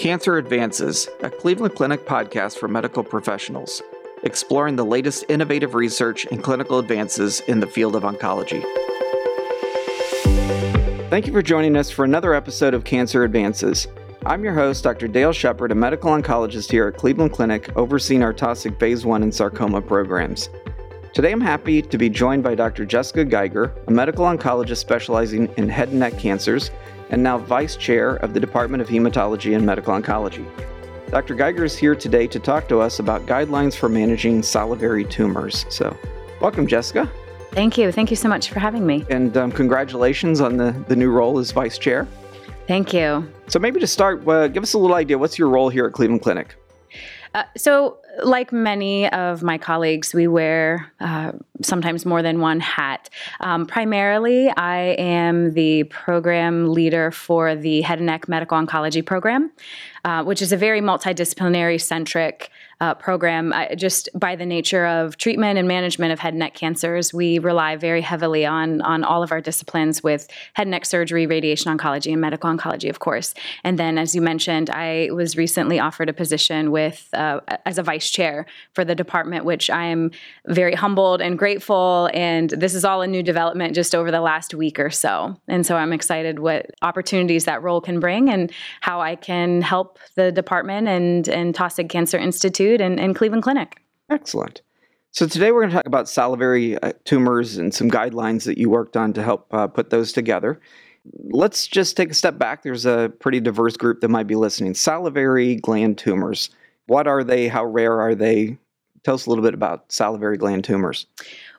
Cancer Advances, a Cleveland Clinic podcast for medical professionals, exploring the latest innovative research and clinical advances in the field of oncology. Thank you for joining us for another episode of Cancer Advances. I'm your host, Dr. Dale Shepard, a medical oncologist here at Cleveland Clinic, overseeing our Taussig Phase 1 and sarcoma programs. Today I'm happy to be joined by Dr. Jessica Geiger, a medical oncologist specializing in head and neck cancers, and now Vice Chair of the Department of Hematology and Medical Oncology. Dr. Geiger is here today to talk to us about guidelines for managing salivary tumors. So, welcome, Jessica. Thank you. Thank you so much for having me. And um, congratulations on the, the new role as Vice Chair. Thank you. So, maybe to start, uh, give us a little idea what's your role here at Cleveland Clinic? Uh, so, like many of my colleagues, we wear uh, sometimes more than one hat. Um, primarily, I am the program leader for the Head and Neck Medical Oncology Program, uh, which is a very multidisciplinary centric uh, program. I, just by the nature of treatment and management of head and neck cancers, we rely very heavily on on all of our disciplines with head and neck surgery, radiation oncology, and medical oncology, of course. And then, as you mentioned, I was recently offered a position with uh, as a vice chair for the department, which I am very humbled and grateful. And this is all a new development just over the last week or so. And so I'm excited what opportunities that role can bring and how I can help the department and and Taussig Cancer Institute Institute and, and Cleveland Clinic. Excellent. So today we're going to talk about salivary uh, tumors and some guidelines that you worked on to help uh, put those together. Let's just take a step back. There's a pretty diverse group that might be listening. Salivary gland tumors. What are they? How rare are they? Tell us a little bit about salivary gland tumors.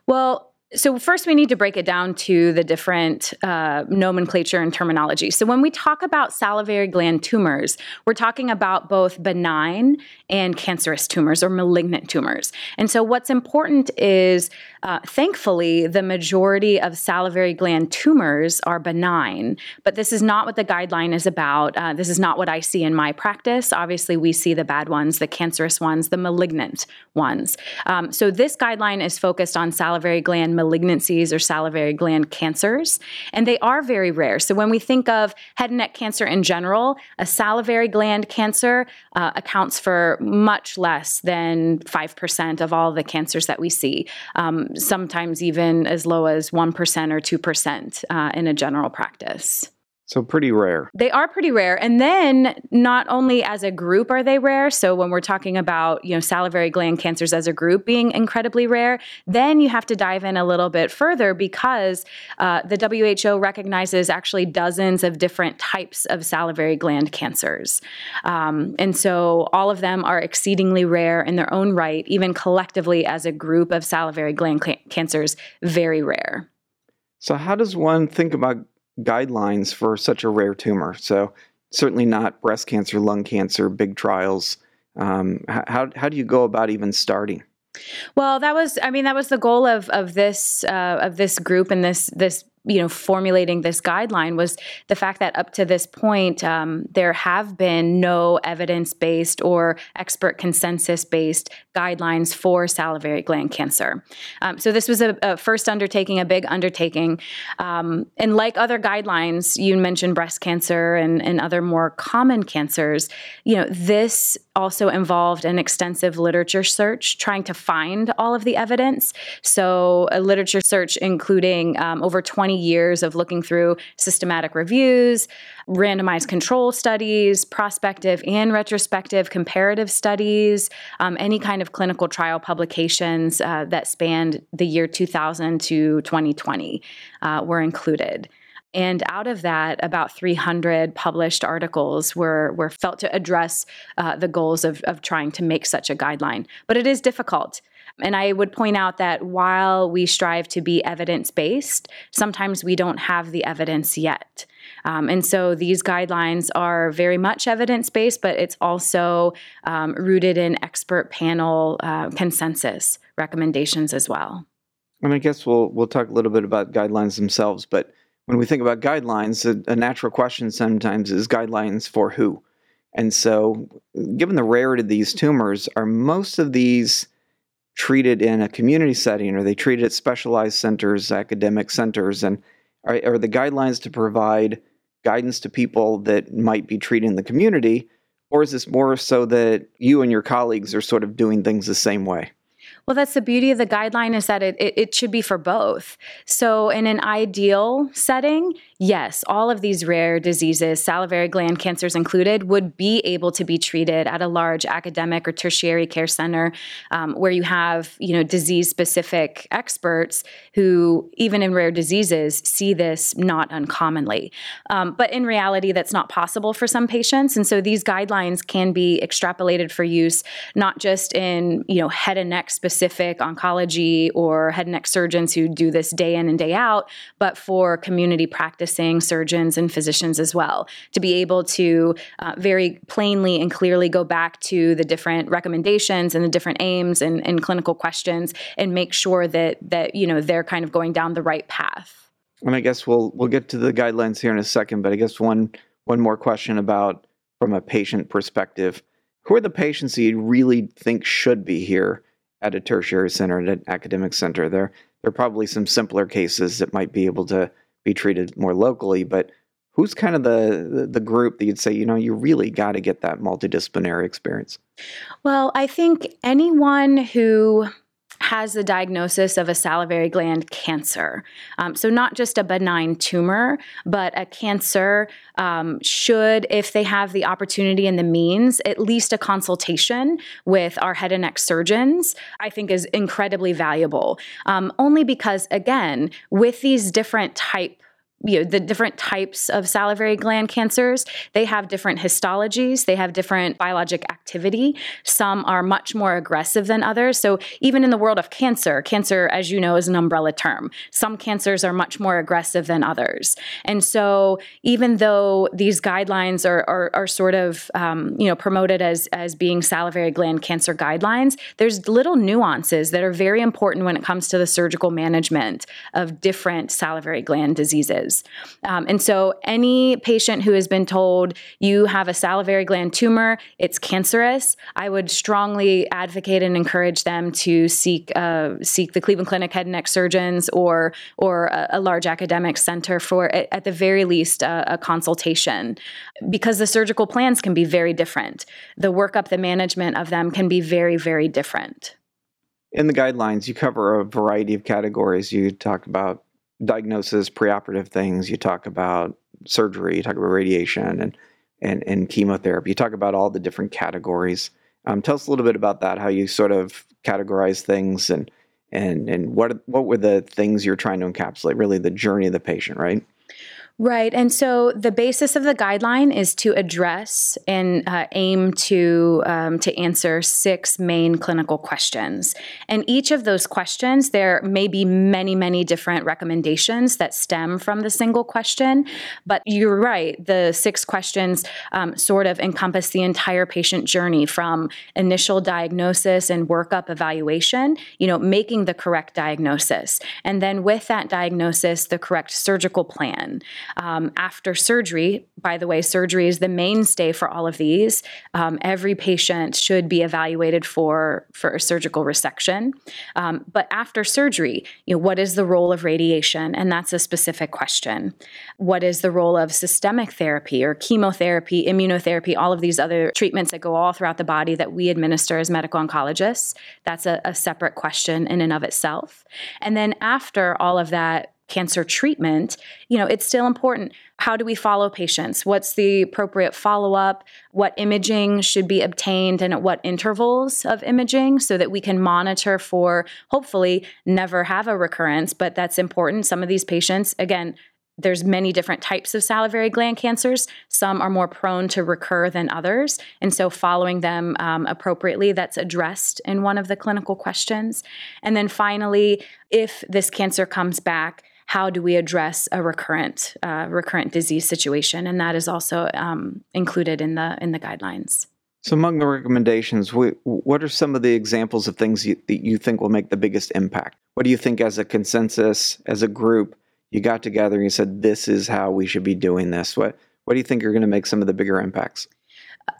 Well, so, first, we need to break it down to the different uh, nomenclature and terminology. So, when we talk about salivary gland tumors, we're talking about both benign and cancerous tumors or malignant tumors. And so, what's important is uh, thankfully, the majority of salivary gland tumors are benign, but this is not what the guideline is about. Uh, this is not what I see in my practice. Obviously, we see the bad ones, the cancerous ones, the malignant ones. Um, so, this guideline is focused on salivary gland malignancies or salivary gland cancers, and they are very rare. So, when we think of head and neck cancer in general, a salivary gland cancer uh, accounts for much less than 5% of all the cancers that we see. Um, sometimes even as low as 1% or 2% uh, in a general practice. So pretty rare. They are pretty rare. And then not only as a group are they rare, so when we're talking about, you know, salivary gland cancers as a group being incredibly rare, then you have to dive in a little bit further because uh, the WHO recognizes actually dozens of different types of salivary gland cancers. Um, and so all of them are exceedingly rare in their own right, even collectively as a group of salivary gland cancers, very rare. So how does one think about guidelines for such a rare tumor. So certainly not breast cancer, lung cancer, big trials. Um, how how do you go about even starting? Well, that was I mean that was the goal of of this uh, of this group and this this you know formulating this guideline was the fact that up to this point um, there have been no evidence-based or expert consensus-based guidelines for salivary gland cancer. Um, so this was a, a, first undertaking a big undertaking. Um, and like other guidelines you mentioned breast cancer and, and other more common cancers you know this also involved an extensive literature search trying to find all of the evidence. So a literature search including um, over 20 20 years of looking through systematic reviews, randomized control studies, prospective and retrospective comparative studies, um, any kind of clinical trial publications uh, that spanned the year 2000 to 2020 uh, were included. And out of that, about 300 published articles were, were felt to address uh, the goals of, of trying to make such a guideline. But it is difficult. And I would point out that while we strive to be evidence based, sometimes we don't have the evidence yet. Um, and so these guidelines are very much evidence based, but it's also um, rooted in expert panel uh, consensus recommendations as well. And I guess we'll we'll talk a little bit about guidelines themselves, but when we think about guidelines, a, a natural question sometimes is guidelines for who? And so, given the rarity of these tumors, are most of these treated in a community setting? Are they treated at specialized centers, academic centers? And are, are the guidelines to provide guidance to people that might be treated in the community? Or is this more so that you and your colleagues are sort of doing things the same way? Well, that's the beauty of the guideline is that it, it, it, should be for both. So, in an ideal setting, yes, all of these rare diseases, salivary gland cancers included, would be able to be treated at a large academic or tertiary care center um, where you have, you know, disease-specific experts who, even in rare diseases, see this not uncommonly. Um, but in reality, that's not possible for some patients, and so these guidelines can be extrapolated for use not just in, you know, head and neck specific specific oncology or head and neck surgeons who do this day in and day out, but for community practicing surgeons and physicians as well, to be able to uh, very plainly and clearly go back to the different recommendations and the different aims and, and clinical questions and make sure that that you know they're kind of going down the right path. And I guess we'll we'll get to the guidelines here in a second, but I guess one one more question about from a patient perspective. Who are the patients that you really think should be here at a tertiary center, at an academic center. There, there are probably some simpler cases that might be able to be treated more locally, but who's kind of the the group that you'd say you know you really got to get that multidisciplinary experience? Well i think anyone who has the diagnosis of a salivary gland cancer. Um, so, not just a benign tumor, but a cancer um, should, if they have the opportunity and the means, at least a consultation with our head and neck surgeons, I think is incredibly valuable. Um, only because, again, with these different type you know the different types of salivary gland cancers they have different histologies they have different biologic activity. Some are much more aggressive than others. So even in the world of cancer cancer as you know is an umbrella term. Some cancers are much more aggressive than others. And so even though these guidelines are, are, are sort of um, you know promoted as as being salivary gland cancer guidelines there's little nuances that are very important when it comes to the surgical management of different salivary gland diseases um, and so, any patient who has been told you have a salivary gland tumor, it's cancerous, I would strongly advocate and encourage them to seek uh, seek the Cleveland Clinic head and neck surgeons or or a, a large academic center for, at the very least, a consultation, because the surgical plans can be very different. The workup, the management of them can be very, very different in the guidelines, you cover a variety of categories. You talk about diagnosis, preoperative things. You talk about surgery. You talk about radiation and and and chemotherapy. You talk about all the different categories. Um, tell us a little bit about that. How you sort of categorize things and and and what what were the things you're trying to encapsulate? Really, the journey of the patient, right? Right. And so the basis of the guideline is to address and uh, aim to um, to answer six main clinical questions. And each of those questions, there may be many, many different recommendations that stem from the single question. But you're right. The six questions um, sort of encompass the entire patient journey from initial diagnosis and workup evaluation, you know, making the correct diagnosis. And then with that diagnosis, the correct surgical plan um, after surgery. By the way, surgery is the mainstay for all of these. Um, every patient should be evaluated for for a surgical resection. Um, but after surgery, you know, what is the role of radiation? And that's a specific question. What is the role of systemic therapy or chemotherapy, immunotherapy, all of these other treatments that go all throughout the body that we administer as medical oncologists? That's a, a separate question in and of itself. And then after all of that cancer treatment, you know, it's still important. How do we follow patients? What's the appropriate follow up? What imaging should be obtained and at what intervals of imaging so that we can monitor for hopefully never have a recurrence, but that's important. Some of these patients, again, there's many different types of salivary gland cancers. Some are more prone to recur than others. And so following them um, appropriately, that's addressed in one of the clinical questions. And then finally, if this cancer comes back, how do we address a recurrent uh, recurrent disease situation, and that is also um, included in the in the guidelines. So, among the recommendations, what are some of the examples of things you, that you think will make the biggest impact? What do you think, as a consensus, as a group, you got together and you said, "This is how we should be doing this"? What What do you think are going to make some of the bigger impacts?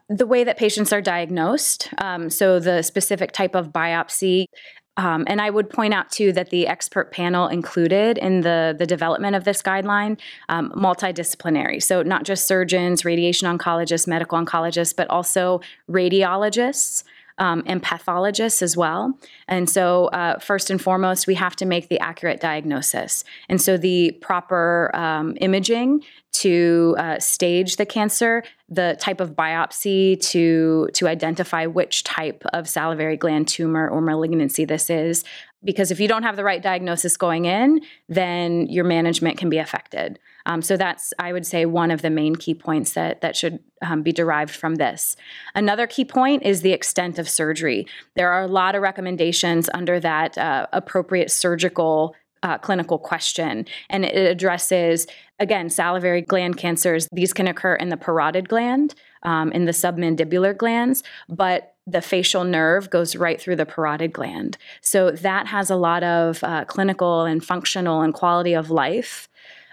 the way that patients are diagnosed. Um, so, the specific type of biopsy, Um, and I would point out too that the expert panel included in the the development of this guideline um, multidisciplinary, so not just surgeons, radiation oncologists, medical oncologists, but also radiologists. Um, and pathologists as well. And so, uh, first and foremost, we have to make the accurate diagnosis. And so, the proper um, imaging to uh, stage the cancer, the type of biopsy to to identify which type of salivary gland tumor or malignancy this is. Because if you don't have the right diagnosis going in, then your management can be affected. Um, so that's, I would say, one of the main key points that that should um, be derived from this. Another key point is the extent of surgery. There are a lot of recommendations under that uh, appropriate surgical uh, clinical question, and it addresses again salivary gland cancers. These can occur in the parotid gland, um, in the submandibular glands, but the facial nerve goes right through the parotid gland. So that has a lot of uh, clinical and functional and quality of life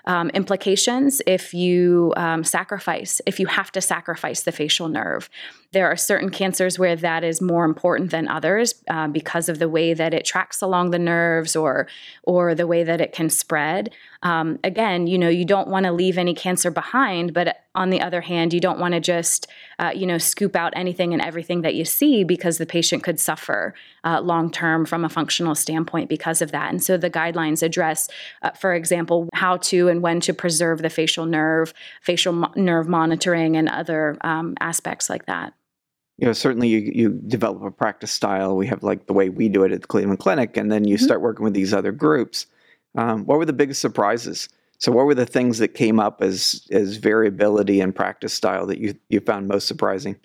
um, implications if you um, sacrifice, if you have to sacrifice the facial nerve. There are certain cancers where that is more important than others uh, because of the way that it tracks along the nerves or or the way that it can spread. Um, again, you know, you don't want to leave any cancer behind, but on the other hand, you don't want to just uh, you know scoop out anything and everything that you see because the patient could suffer uh, long term from a functional standpoint because of that. And so the guidelines address, uh, for example, how to and when to preserve the facial nerve, facial mo- nerve monitoring, and other um, aspects like that you know certainly you, you develop a practice style we have like the way we do it at the cleveland clinic and then you mm-hmm. start working with these other groups um, what were the biggest surprises so what were the things that came up as as variability in practice style that you you found most surprising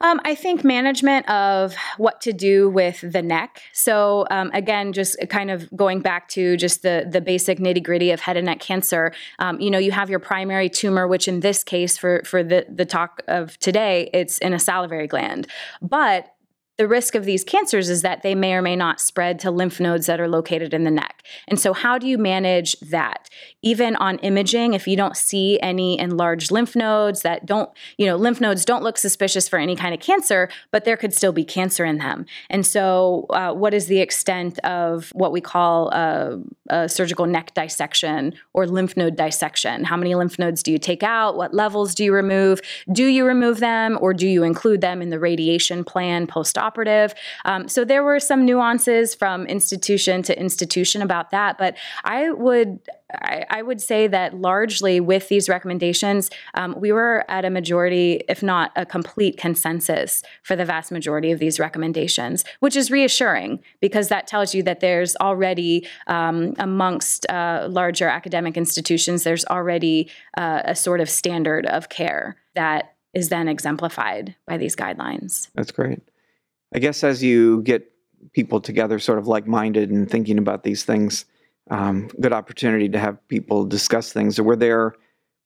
um, I think management of what to do with the neck. So um, again, just kind of going back to just the the basic nitty gritty of head and neck cancer. Um, you know, you have your primary tumor, which in this case, for for the the talk of today, it's in a salivary gland, but the risk of these cancers is that they may or may not spread to lymph nodes that are located in the neck. And so, how do you manage that? Even on imaging, if you don't see any enlarged lymph nodes that don't, you know, lymph nodes don't look suspicious for any kind of cancer, but there could still be cancer in them. And so, uh, what is the extent of what we call a, a surgical neck dissection or lymph node dissection? How many lymph nodes do you take out? What levels do you remove? Do you remove them or do you include them in the radiation plan post operative. Um, so there were some nuances from institution to institution about that, but I would I, I would say that largely with these recommendations, um, we were at a majority, if not a complete consensus, for the vast majority of these recommendations, which is reassuring because that tells you that there's already um, amongst uh, larger academic institutions, there's already uh, a sort of standard of care that is then exemplified by these guidelines. That's great. I guess as you get people together, sort of like minded and thinking about these things, um, good opportunity to have people discuss things. Were there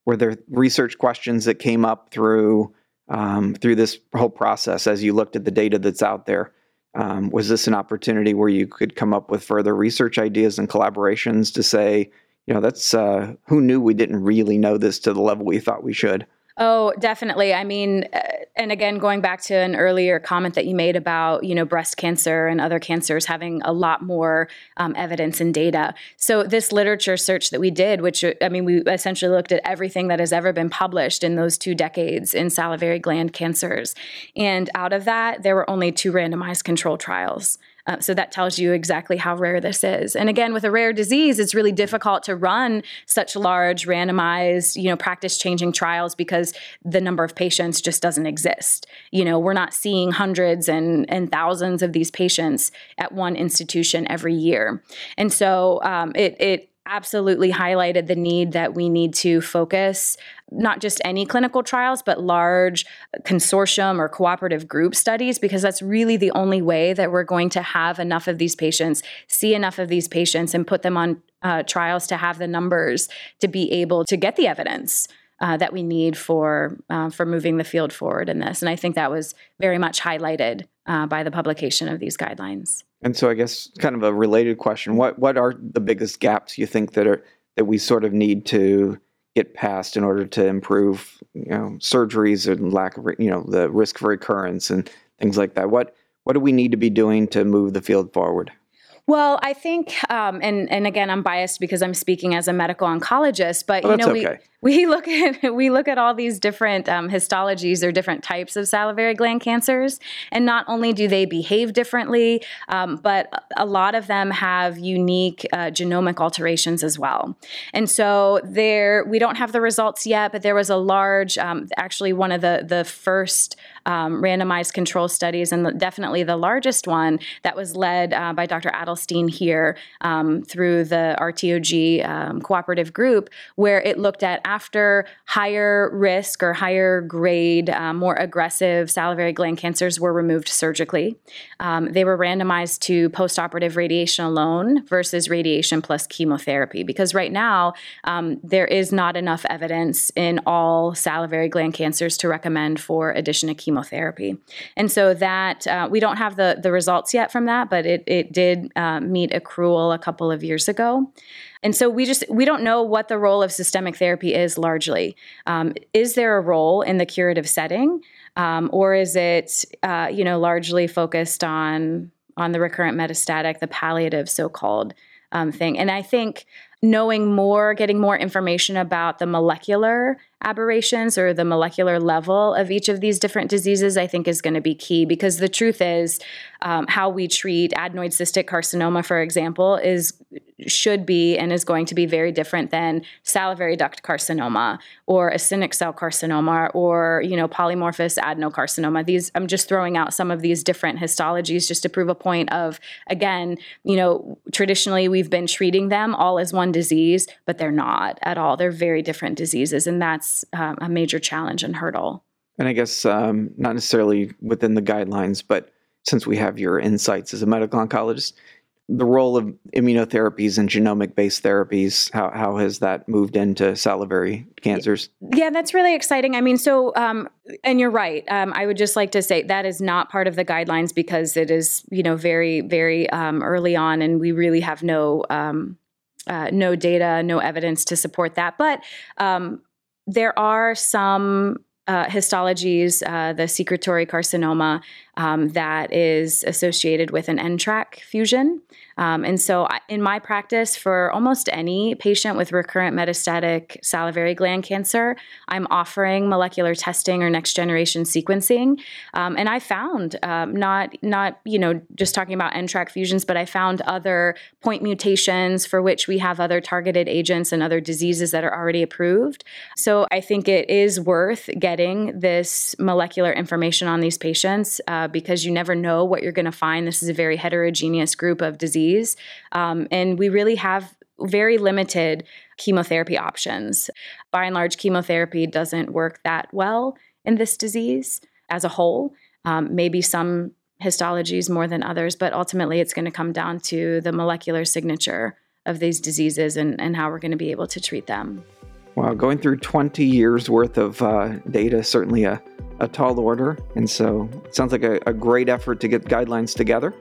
were there research questions that came up through um, through this whole process as you looked at the data that's out there? Um, was this an opportunity where you could come up with further research ideas and collaborations to say, you know, that's uh, who knew we didn't really know this to the level we thought we should? Oh, definitely. I mean, uh, and again, going back to an earlier comment that you made about, you know, breast cancer and other cancers having a lot more um, evidence and data. So, this literature search that we did, which I mean, we essentially looked at everything that has ever been published in those two decades in salivary gland cancers. And out of that, there were only two randomized control trials. Uh, so that tells you exactly how rare this is. And again, with a rare disease, it's really difficult to run such large randomized, you know, practice changing trials because the number of patients just doesn't exist. You know, we're not seeing hundreds and, and thousands of these patients at one institution every year. And so um, it, it absolutely highlighted the need that we need to focus not just any clinical trials, but large consortium or cooperative group studies, because that's really the only way that we're going to have enough of these patients, see enough of these patients, and put them on uh, trials to have the numbers to be able to get the evidence. Uh, that we need for uh, for moving the field forward in this, and I think that was very much highlighted uh, by the publication of these guidelines. And so I guess kind of a related question. What what are the biggest gaps you think that are that we sort of need to get past in order to improve, you know, surgeries and lack of, you know, the risk of recurrence and things like that? What what do we need to be doing to move the field forward? Well, I think, um, and and again, I'm biased because I'm speaking as a medical oncologist, but well, you know, we okay. we look at we look at all these different um, histologies or different types of salivary gland cancers, and not only do they behave differently, um, but a lot of them have unique uh, genomic alterations as well. And so there, we don't have the results yet, but there was a large, um, actually one of the the first um, randomized control studies, and definitely the largest one that was led uh, by Dr. Adelstein here um, through the RTOG um, cooperative group, where it looked at after higher risk or higher grade, uh, more aggressive salivary gland cancers were removed surgically. Um, they were randomized to postoperative radiation alone versus radiation plus chemotherapy, because right now um, there is not enough evidence in all salivary gland cancers to recommend for addition of chemotherapy chemotherapy. And so that uh, we don't have the the results yet from that, but it it did uh, meet accrual a couple of years ago. And so we just we don't know what the role of systemic therapy is largely. Um, is there a role in the curative setting, um, or is it uh, you know largely focused on on the recurrent metastatic, the palliative so-called um, thing? And I think knowing more, getting more information about the molecular aberrations or the molecular level of each of these different diseases, I think is going to be key because the truth is, um, how we treat adenoid cystic carcinoma, for example, is should be and is going to be very different than salivary duct carcinoma or acinic cell carcinoma or you know polymorphous adenocarcinoma. These I'm just throwing out some of these different histologies just to prove a point of again, you know, traditionally we've been treating them all as one disease, but they're not at all. They're very different diseases, and that's um, a major challenge and hurdle. And I guess um, not necessarily within the guidelines, but since we have your insights as a medical oncologist, the role of immunotherapies and genomic based therapies, how, how has that moved into salivary cancers? Yeah, that's really exciting. I mean, so, um, and you're right. Um, I would just like to say that is not part of the guidelines because it is, you know, very, very um, early on, and we really have no. Um, uh, no data, no evidence to support that. But um, there are some uh, histologies, uh, the secretory carcinoma, um, that is associated with an NTRK fusion. Um, and so, in my practice, for almost any patient with recurrent metastatic salivary gland cancer, I'm offering molecular testing or next generation sequencing. Um, and I found um, not not you know just talking about NTRK fusions, but I found other point mutations for which we have other targeted agents and other diseases that are already approved. So I think it is worth getting this molecular information on these patients. Uh, because you never know what you're going to find. This is a very heterogeneous group of disease. Um, and we really have very limited chemotherapy options. By and large, chemotherapy doesn't work that well in this disease as a whole. Um, maybe some histologies more than others, but ultimately it's going to come down to the molecular signature of these diseases and, and how we're going to be able to treat them. Wow, going through 20 years worth of uh, data, certainly a a tall order. And so it sounds like a, a great effort to get guidelines together.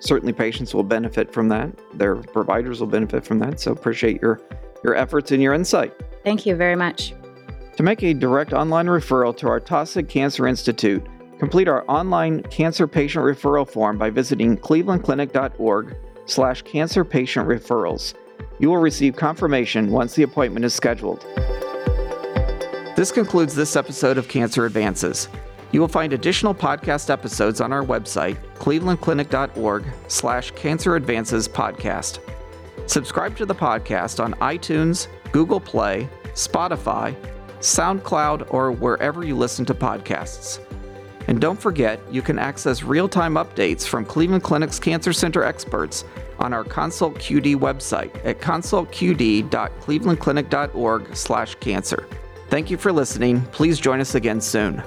Certainly, patients will benefit from that. Their providers will benefit from that. So appreciate your, your efforts and your insight. Thank you very much. To make a direct online referral to our Taussig Cancer Institute, complete our online cancer patient referral form by visiting clevelandclinic.org slash cancer patient referrals. You will receive confirmation once the appointment is scheduled. This concludes this episode of Cancer Advances. You will find additional podcast episodes on our website, clevelandclinic.org slash cancer advances podcast. Subscribe to the podcast on iTunes, Google Play, Spotify, SoundCloud, or wherever you listen to podcasts. And don't forget, you can access real-time updates from Cleveland Clinic's Cancer Center experts on our Consult QD website at consultqd.clevelandclinic.org/cancer. Thank you for listening. Please join us again soon.